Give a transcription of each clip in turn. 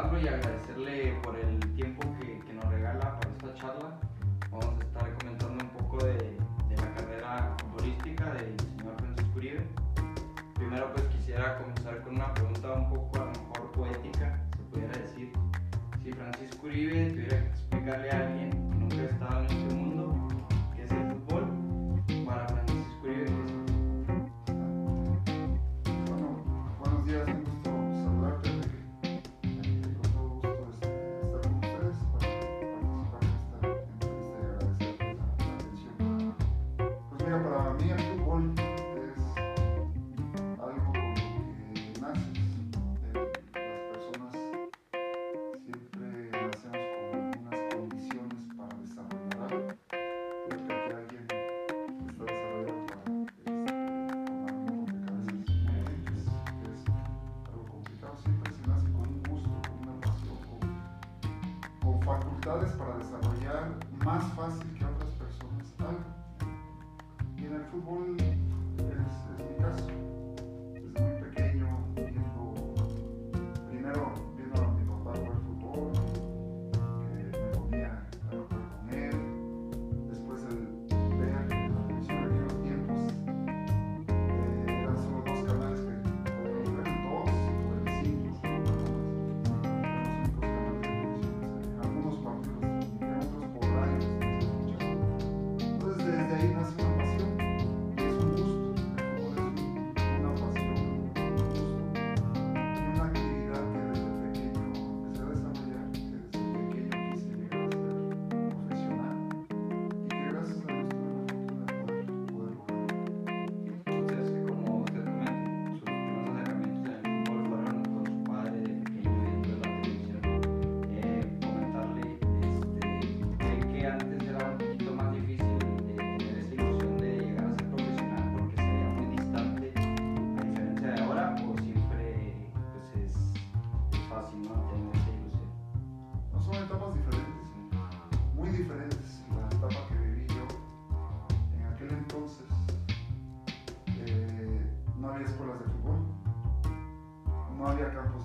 saludarlo y agradecerle por el tiempo que, que, nos regala para esta charla. Vamos a estar comentando un poco de, de la carrera futbolística del señor Francisco Uribe. Primero pues quisiera comenzar con una pregunta un poco a lo mejor poética, se pudiera decir. Si Francisco Uribe tuviera que explicarle a alguien que nunca ha estado en este mundo,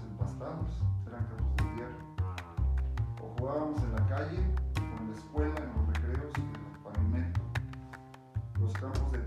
empastados, eran campos de hierro. O jugábamos en la calle, o en la escuela, en los recreos, en el pavimento. Los campos de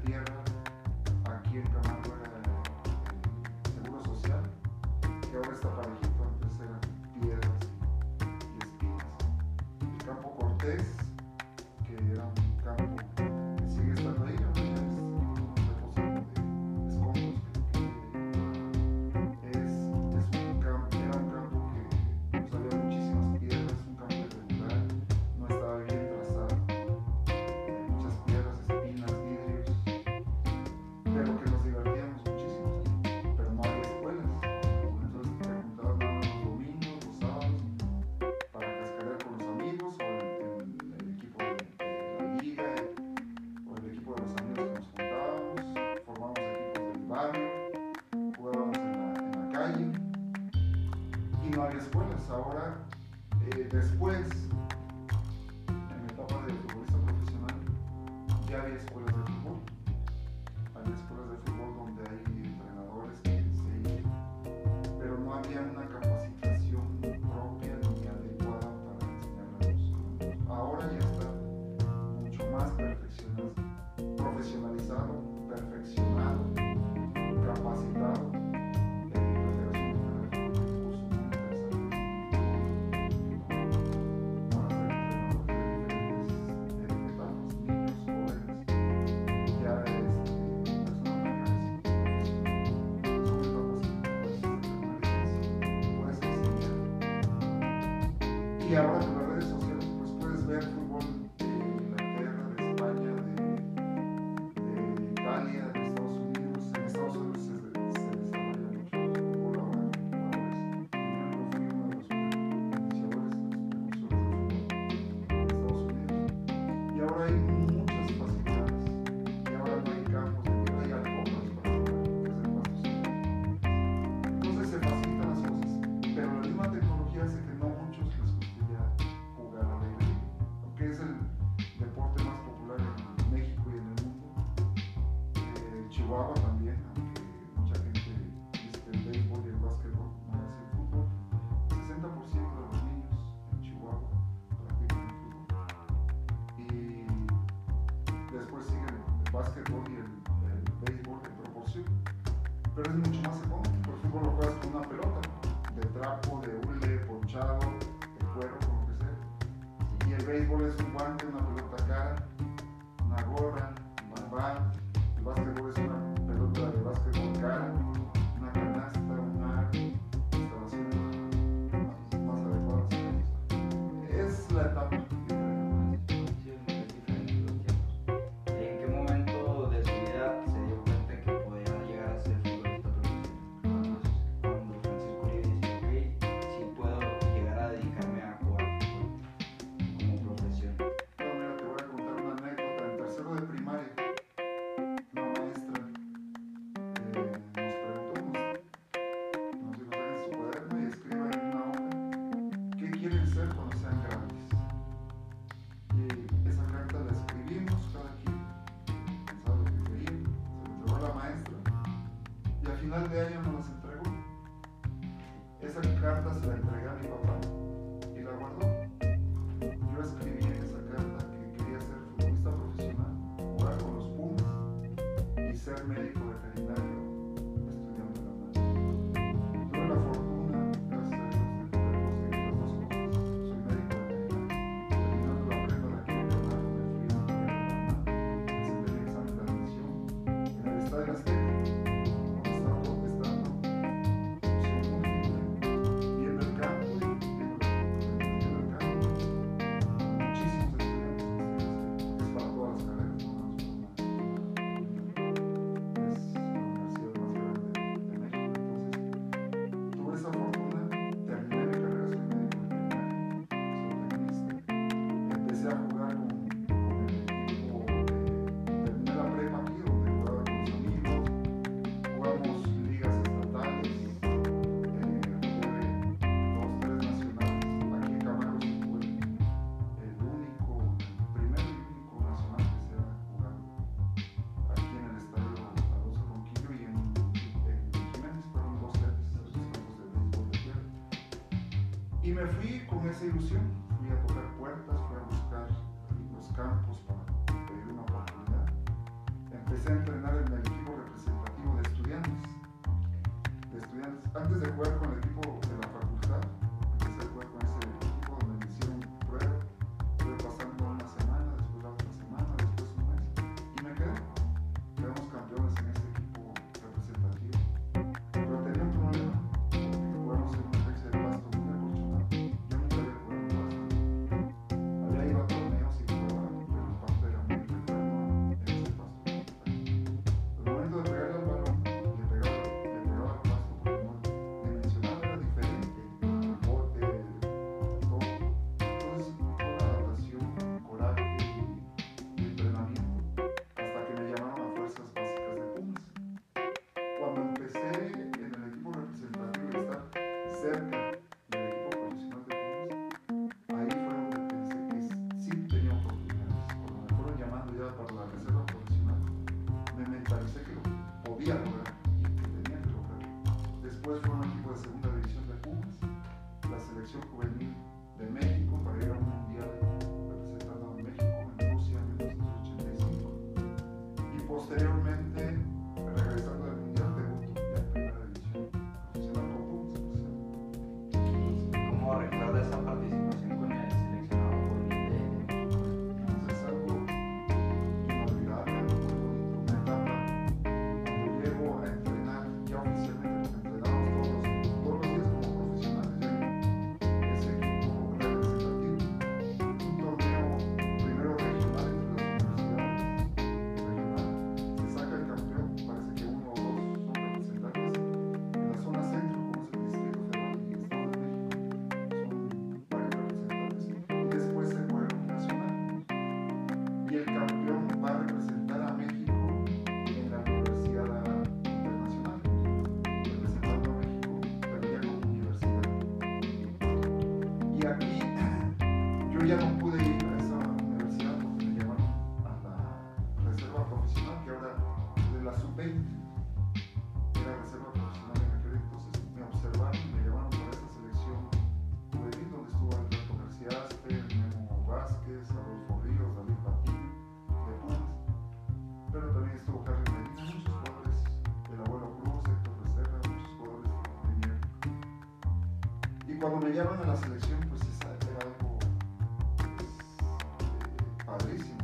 básquetbol y el, béisbol te proporción, Pero es mucho más económico. Por ejemplo, lo juegas con una pelota de trapo, de hule, ponchado, de cuero, con lo que sea. Y el béisbol es un guante, una pelota cara, una gorra, un barbán. El básquetbol es una paramedic antes de jugar con el equipo padrísimo.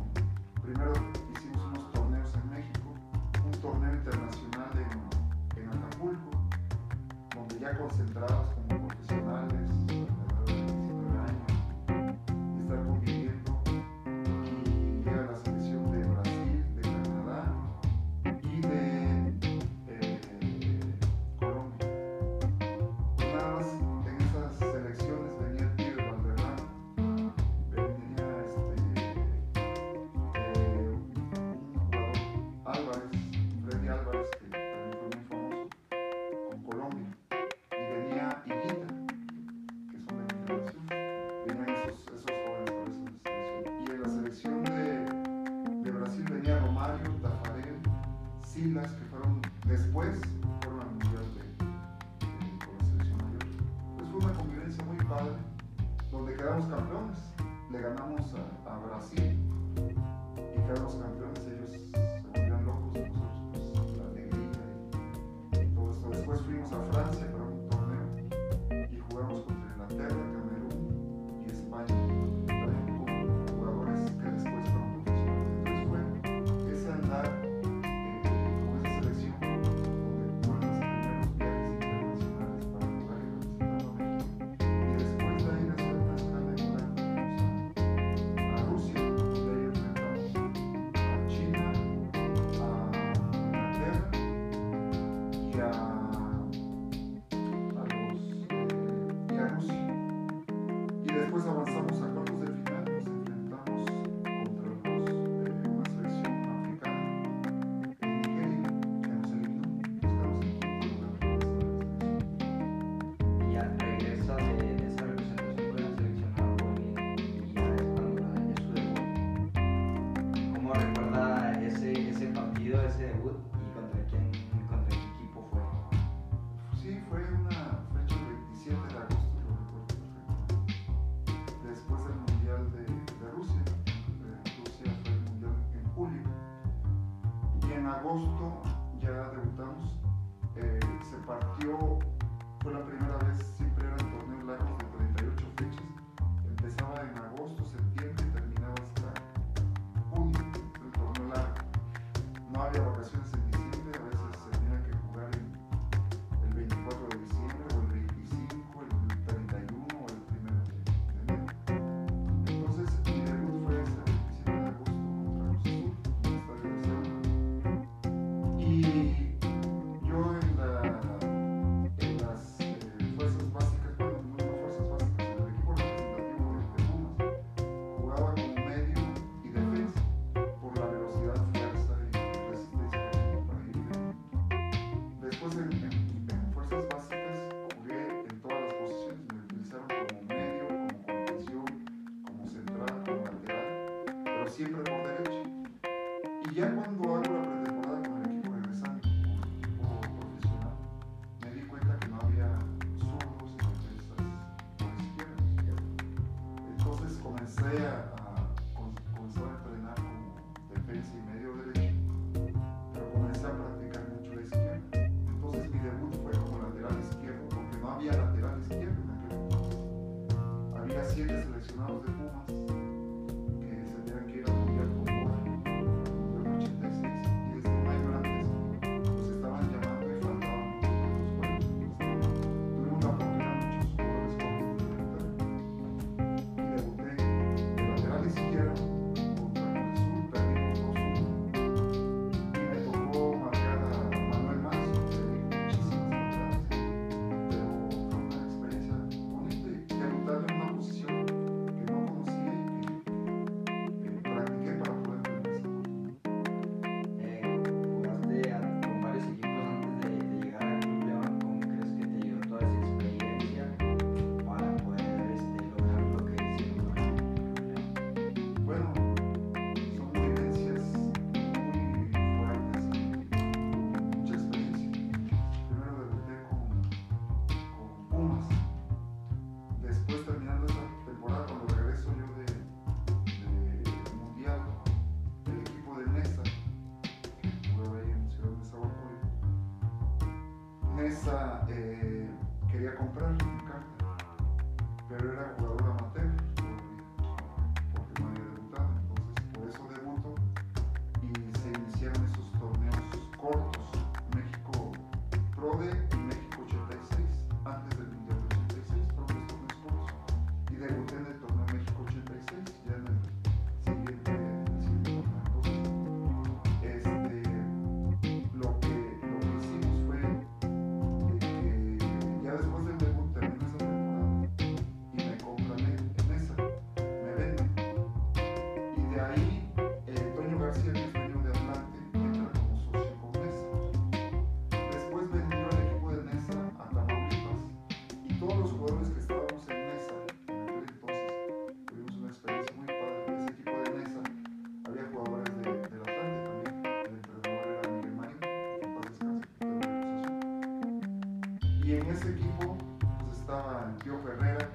en ese equipo pues, estaba Tío Herrera,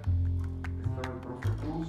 estaba el profe Cruz,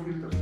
que eu fui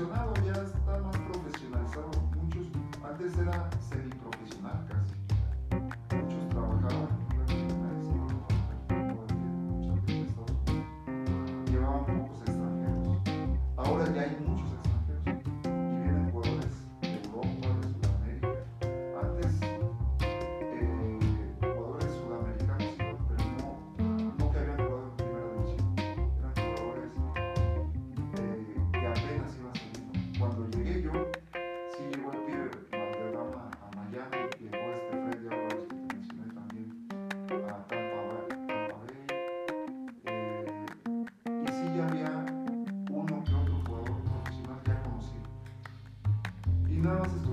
mencionaba Y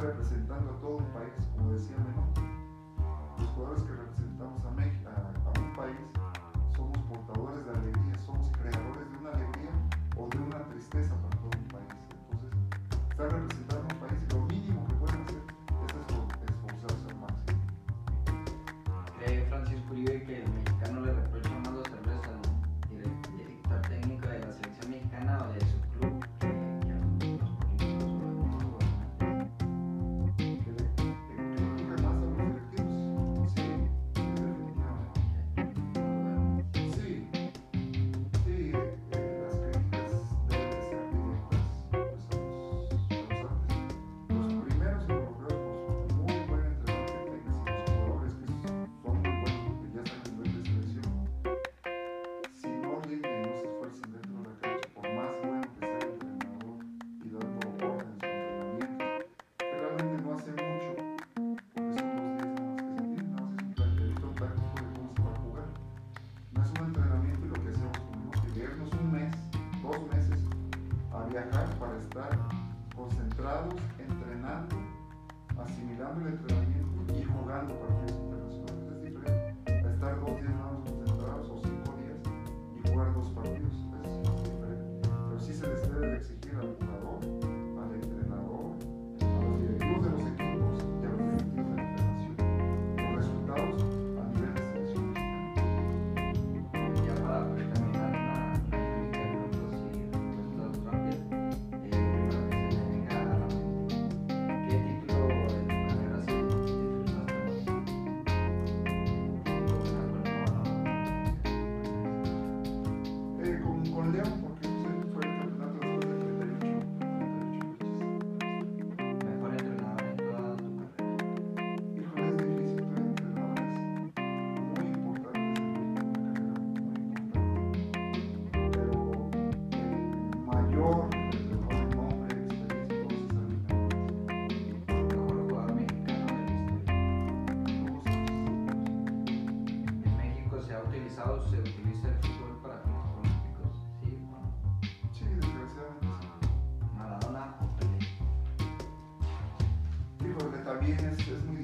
representa with también es muy